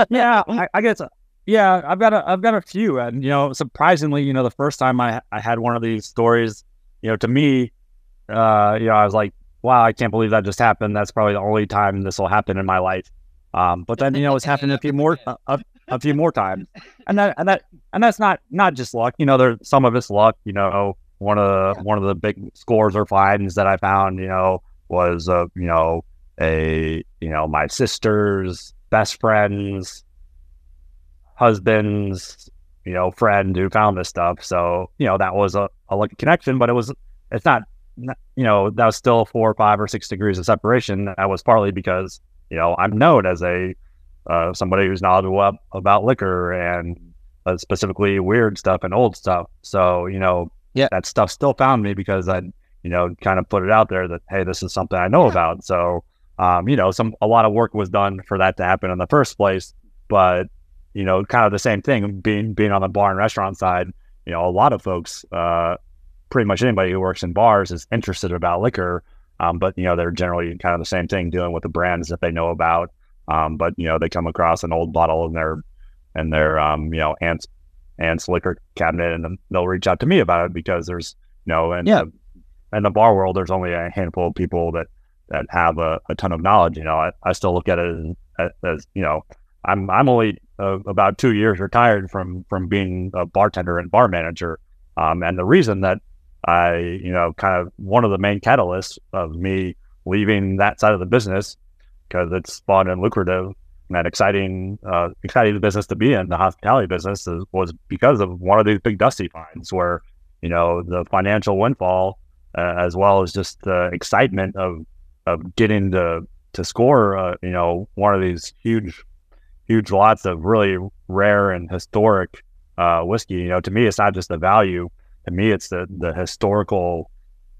yeah, I, I guess. Uh, yeah, I've got a I've got a few, and you know, surprisingly, you know, the first time I I had one of these stories, you know, to me, uh, you know, I was like, wow, I can't believe that just happened. That's probably the only time this will happen in my life. Um, but then you know, it's happened a few more a, a, a, few more times, and that and that and that's not not just luck. You know, there's some of it's luck. You know, one of the yeah. one of the big scores or finds that I found, you know, was uh, you know a you know my sister's best friends, husbands, you know, friend who found this stuff. So, you know, that was a, a lucky connection, but it was, it's not, you know, that was still four or five or six degrees of separation. That was partly because, you know, I'm known as a, uh, somebody who's knowledgeable about liquor and uh, specifically weird stuff and old stuff. So, you know, yeah, that stuff still found me because I, you know, kind of put it out there that, hey, this is something I know yeah. about. So, um, you know, some a lot of work was done for that to happen in the first place. But you know, kind of the same thing being being on the bar and restaurant side. You know, a lot of folks, uh, pretty much anybody who works in bars is interested about liquor. Um, but you know, they're generally kind of the same thing, dealing with the brands that they know about. Um, but you know, they come across an old bottle in their in their um, you know aunt's aunt's liquor cabinet, and they'll reach out to me about it because there's you know, and yeah. in the bar world, there's only a handful of people that that have a, a ton of knowledge. You know, I, I still look at it as, as you know, I'm I'm only uh, about two years retired from from being a bartender and bar manager. Um, and the reason that I, you know, kind of one of the main catalysts of me leaving that side of the business because it's fun and lucrative and exciting, uh, exciting business to be in, the hospitality business, is, was because of one of these big dusty finds where, you know, the financial windfall, uh, as well as just the excitement of of getting to to score, uh, you know, one of these huge, huge lots of really rare and historic uh, whiskey. You know, to me, it's not just the value. To me, it's the the historical,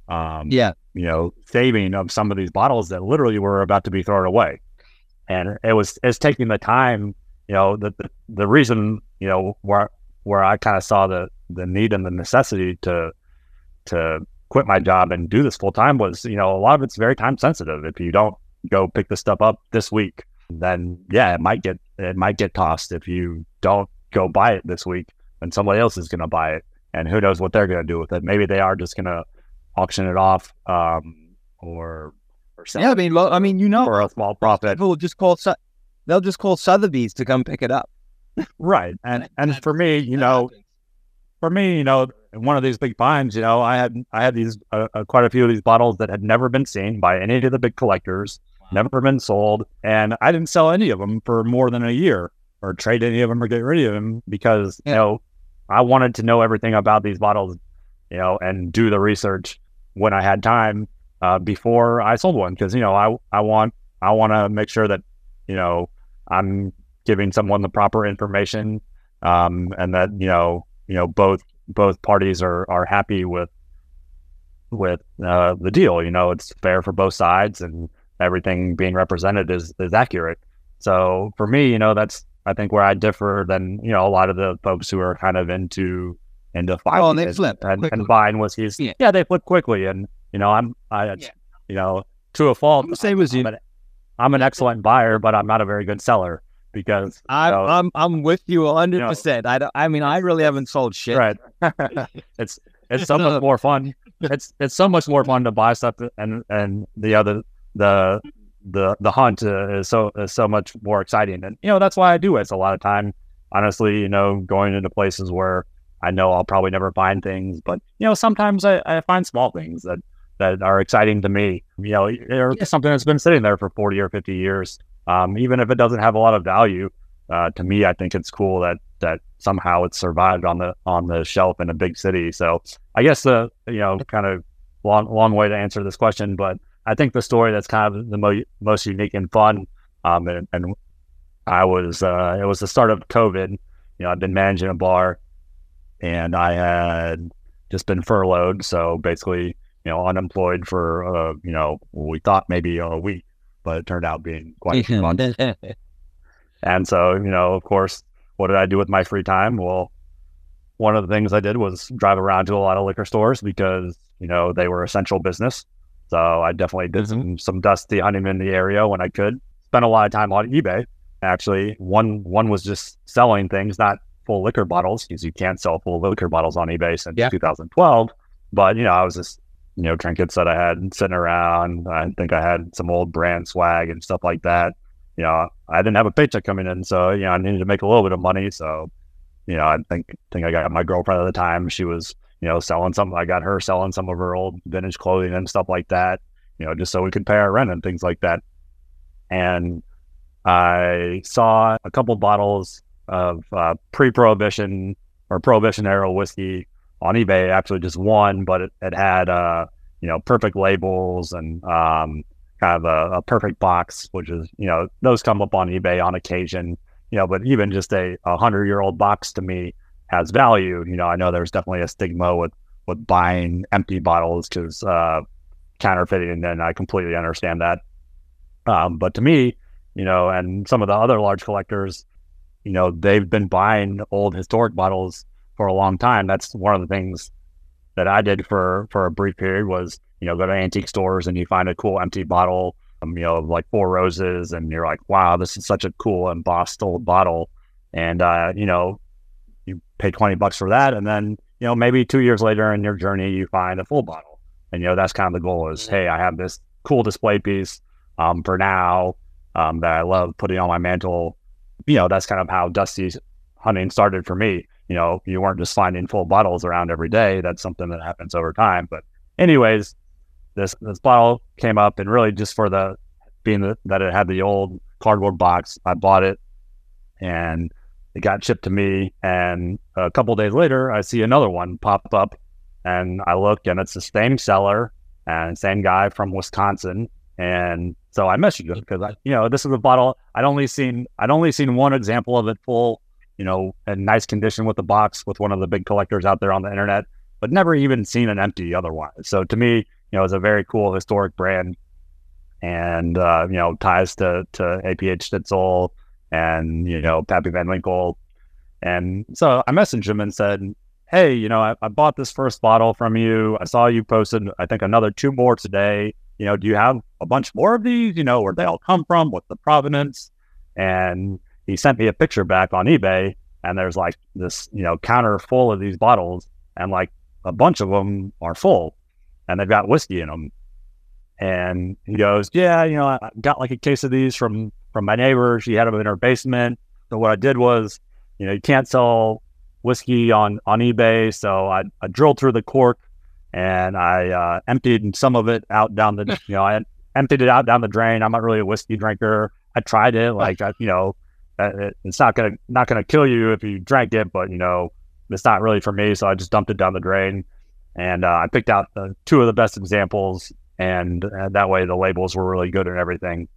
um, yeah, you know, saving of some of these bottles that literally were about to be thrown away. And it was it's taking the time. You know, the the, the reason you know where where I kind of saw the the need and the necessity to to quit my job and do this full time was, you know, a lot of it's very time sensitive. If you don't go pick this stuff up this week, then yeah, it might get it might get tossed. If you don't go buy it this week, then somebody else is going to buy it, and who knows what they're going to do with it? Maybe they are just going to auction it off, um, or or sell. Yeah, I mean, well, I mean, you know, for a small profit. People will just call they'll just call Sotheby's to come pick it up. right, and and for me, you know, for me, you know, one of these big finds, you know, I had I had these uh, uh, quite a few of these bottles that had never been seen by any of the big collectors, wow. never been sold, and I didn't sell any of them for more than a year or trade any of them or get rid of them because yeah. you know I wanted to know everything about these bottles, you know, and do the research when I had time uh, before I sold one because you know I I want I want to make sure that you know I'm giving someone the proper information um, and that you know you know both both parties are are happy with with uh, the deal. You know, it's fair for both sides, and everything being represented is is accurate. So for me, you know, that's I think where I differ than you know a lot of the folks who are kind of into into filing oh, and they flip and, and buying whiskeys. Yeah. yeah, they flip quickly, and you know, I'm I yeah. you know to a fault. I'm the same as you. I'm an, I'm an excellent buyer, but I'm not a very good seller because I'm I'm I'm with you 100. You know, percent I don't, I mean I really haven't sold shit. Right. it's it's so much more fun. It's it's so much more fun to buy stuff and and the other the the the hunt uh, is so is so much more exciting. And you know that's why I do waste a lot of time. Honestly, you know, going into places where I know I'll probably never find things, but you know, sometimes I, I find small things that that are exciting to me. You know, or yeah. something that's been sitting there for forty or fifty years. Um, even if it doesn't have a lot of value, uh, to me, I think it's cool that that somehow it's survived on the on the shelf in a big city. So I guess the you know kind of long long way to answer this question, but I think the story that's kind of the mo- most unique and fun. Um, and, and I was uh, it was the start of COVID. You know, I've been managing a bar, and I had just been furloughed, so basically, you know, unemployed for uh, you know we thought maybe a week, but it turned out being quite a month. and so, you know, of course, what did I do with my free time? Well, one of the things I did was drive around to a lot of liquor stores because you know they were essential business. So I definitely did some, some dusty hunting in the area when I could. Spent a lot of time on eBay. Actually, one one was just selling things, not full liquor bottles, because you can't sell full liquor bottles on eBay since yeah. 2012. But you know, I was just you know trinkets that I had sitting around. I think I had some old brand swag and stuff like that. You know, I didn't have a paycheck coming in, so you know I needed to make a little bit of money. So you know, I think think I got my girlfriend at the time. She was you know, selling some. I got her selling some of her old vintage clothing and stuff like that. You know, just so we could pay our rent and things like that. And I saw a couple bottles of uh, pre-prohibition or prohibition era whiskey on eBay. Actually, just one, but it, it had uh, you know perfect labels and um, kind of a, a, perfect box, which is you know those come up on eBay on occasion. You know, but even just a, a hundred year old box to me has value. You know, I know there's definitely a stigma with with buying empty bottles because uh, counterfeiting, and I completely understand that. Um, but to me, you know, and some of the other large collectors, you know, they've been buying old historic bottles for a long time. That's one of the things that I did for for a brief period was, you know, go to antique stores and you find a cool empty bottle, um, you know, like Four Roses, and you're like, wow, this is such a cool embossed old bottle. And uh, you know, you pay 20 bucks for that. And then, you know, maybe two years later in your journey, you find a full bottle. And, you know, that's kind of the goal is, hey, I have this cool display piece um, for now um, that I love putting on my mantle. You know, that's kind of how Dusty hunting started for me. You know, you weren't just finding full bottles around every day. That's something that happens over time. But anyways, this this bottle came up and really just for the being the, that it had the old cardboard box, I bought it and it got shipped to me, and a couple days later, I see another one pop up, and I look, and it's the same seller and same guy from Wisconsin, and so I messaged him because I, you know, this is a bottle I'd only seen I'd only seen one example of it full, you know, in nice condition with the box with one of the big collectors out there on the internet, but never even seen an empty otherwise. So to me, you know, it's a very cool historic brand, and uh, you know, ties to to APH Stitzel and you know Pappy Van Winkle. And so I messaged him and said, "Hey, you know, I, I, bought this first bottle from you. I saw you posted, I think, another two more today. You know, do you have a bunch more of these? You know, where they all come from? What's the provenance?" And he sent me a picture back on eBay, and there's like this, you know, counter full of these bottles, and like a bunch of them are full, and they've got whiskey in them. And he goes, "Yeah, you know, I got like a case of these from from my neighbor. She had them in her basement. So what I did was, you know, you can't sell whiskey on on eBay, so I, I drilled through the cork and I uh, emptied some of it out down the, you know, I emptied it out down the drain. I'm not really a whiskey drinker. I tried it, like I, you know, it, it's not gonna not gonna kill you if you drank it, but you know, it's not really for me. So I just dumped it down the drain, and uh, I picked out the, two of the best examples, and, and that way the labels were really good and everything.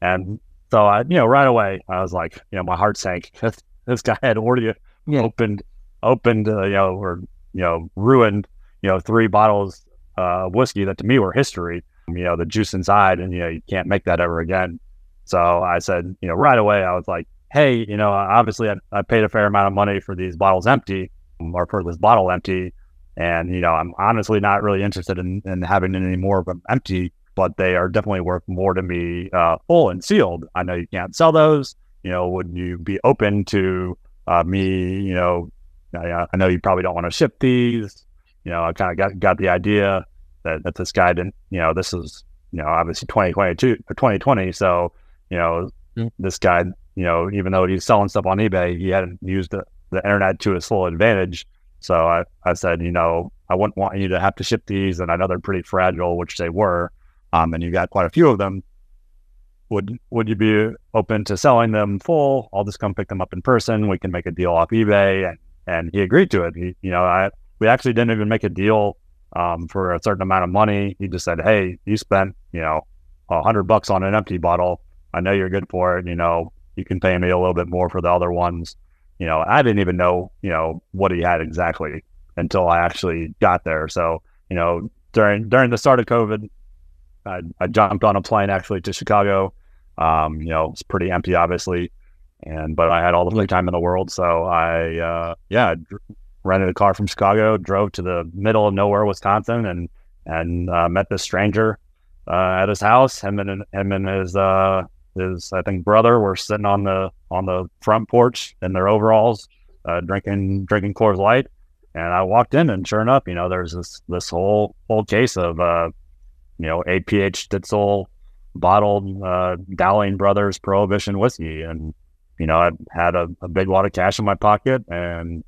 And so I, you know, right away I was like, you know, my heart sank. this guy had already yeah. opened opened uh, you know or you know ruined you know three bottles uh, of whiskey that to me were history. You know the juice inside, and you know you can't make that ever again. So I said, you know, right away I was like, hey, you know, obviously I, I paid a fair amount of money for these bottles empty or for this bottle empty. And, you know, I'm honestly not really interested in, in having any more of them empty, but they are definitely worth more to me uh, full and sealed. I know you can't sell those. You know, would you be open to uh, me, you know, I, I, know you probably don't want to ship these. You know, I kind of got, got the idea that, that this guy didn't, you know, this is, you know, obviously 2022 or 2020. So, you know, mm-hmm. this guy, you know, even though he's selling stuff on eBay, he hadn't used the, the internet to his full advantage. So I, I said, you know, I wouldn't want you to have to ship these, and I know they're pretty fragile, which they were, um, and you got quite a few of them. Would would you be open to selling them full? I'll just come pick them up in person. We can make a deal off eBay, and and he agreed to it. He, you know, I we actually didn't even make a deal um, for a certain amount of money. He just said, "Hey, you spent you know a hundred bucks on an empty bottle. I know you're good for it. You know, you can pay me a little bit more for the other ones." you know, I didn't even know, you know, what he had exactly until I actually got there. So, you know, during during the start of COVID, I, I jumped on a plane actually to Chicago. Um, you know, it's pretty empty, obviously, and but I had all the free time in the world, so I, uh, yeah, rented a car from Chicago, drove to the middle of nowhere, Wisconsin, and and uh, met this stranger uh, at his house. Him and him and his uh, his I think brother were sitting on the on the front porch in their overalls, uh, drinking drinking Coors Light, and I walked in, and sure enough, you know, there's this this whole whole case of uh, you know APH Stitzel bottled uh, Dowling Brothers Prohibition whiskey, and you know I had a, a big wad of cash in my pocket, and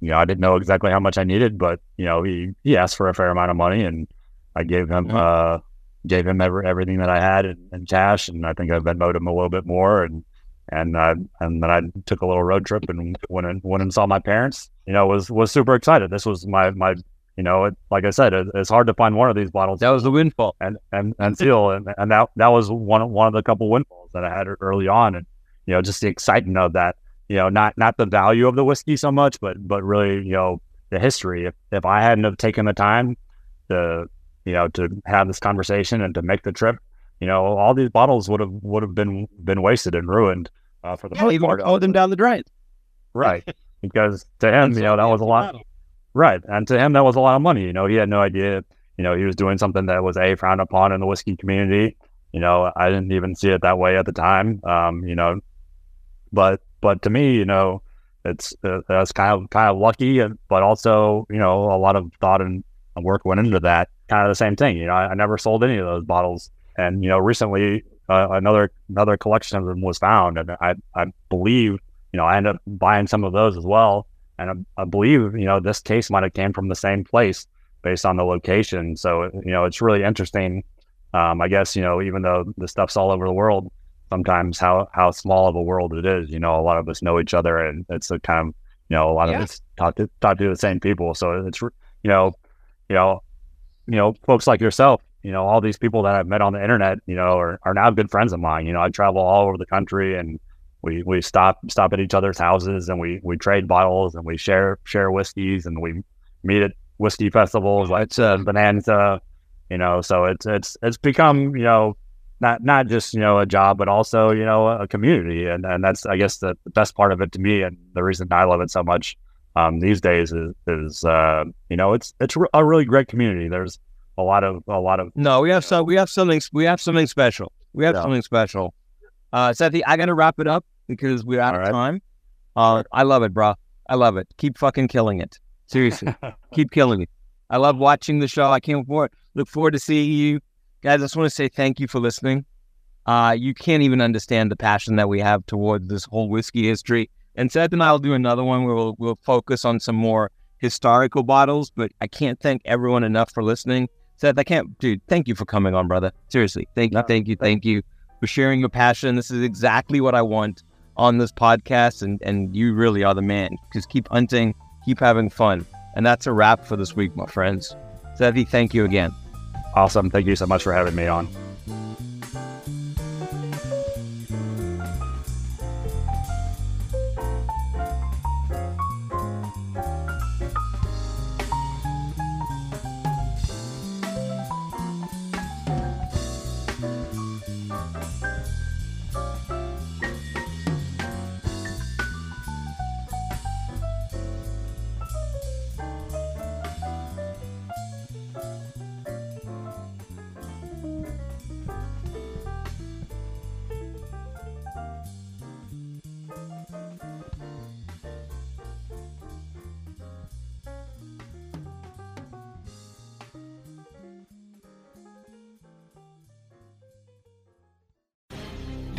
you know I didn't know exactly how much I needed, but you know he he asked for a fair amount of money, and I gave him. Uh, gave him every, everything that I had in, in, cash, and I think I Venmoed him a little bit more, and and uh, and then I took a little road trip and went and went and saw my parents. You know, was was super excited. This was my my you know, it, like I said, it, it's hard to find one of these bottles. That was the windfall, and and and seal, and, and that that was one one of the couple windfalls that I had early on, and you know, just the excitement of that. You know, not not the value of the whiskey so much, but but really, you know, the history. If if I hadn't have taken the time to you know, to have this conversation and to make the trip, you know, all these bottles would have would have been been wasted and ruined uh, for the yeah, most part. Owe them down the drain, right? Because to him, you know, that was a lot, right? And to him, that was a lot of money. You know, he had no idea. You know, he was doing something that was a frowned upon in the whiskey community. You know, I didn't even see it that way at the time. Um, you know, but but to me, you know, it's uh, that's kind of kind of lucky, but also you know a lot of thought and work went into that kind of the same thing. You know, I, I never sold any of those bottles, and you know, recently uh, another another collection of them was found, and I I believe you know I ended up buying some of those as well, and I, I believe you know this case might have came from the same place based on the location. So you know, it's really interesting. Um, I guess you know, even though the stuff's all over the world, sometimes how how small of a world it is. You know, a lot of us know each other, and it's a kind of you know a lot yeah. of us talk to talk to the same people. So it's you know you know you know, folks like yourself, you know, all these people that I've met on the internet, you know, are, are now good friends of mine. You know, I travel all over the country and we, we stop stop at each other's houses and we, we trade bottles and we share share whiskeys and we meet at whiskey festivals like uh, Bonanza, you know. So it's it's it's become you know not not just you know a job but also you know a community and and that's I guess the, the best part of it to me and the reason I love it so much um, these days is, is uh, you know it's it's a really great community. There's a lot of a lot of no. We have some we have something we have something special. We have yeah. something special. Uh, Sethy, I got to wrap it up because we're out All of right. time. Uh, I love it, bro. I love it. Keep fucking killing it. Seriously, keep killing it. I love watching the show. I can't forward, look forward to seeing you guys. I just want to say thank you for listening. Uh, you can't even understand the passion that we have towards this whole whiskey history. And Seth and I will do another one where we'll, we'll focus on some more historical bottles, but I can't thank everyone enough for listening. Seth, I can't, dude, thank you for coming on, brother. Seriously. Thank you, no, thank you, thank you for sharing your passion. This is exactly what I want on this podcast, and, and you really are the man. Just keep hunting, keep having fun. And that's a wrap for this week, my friends. Sethy, thank you again. Awesome. Thank you so much for having me on.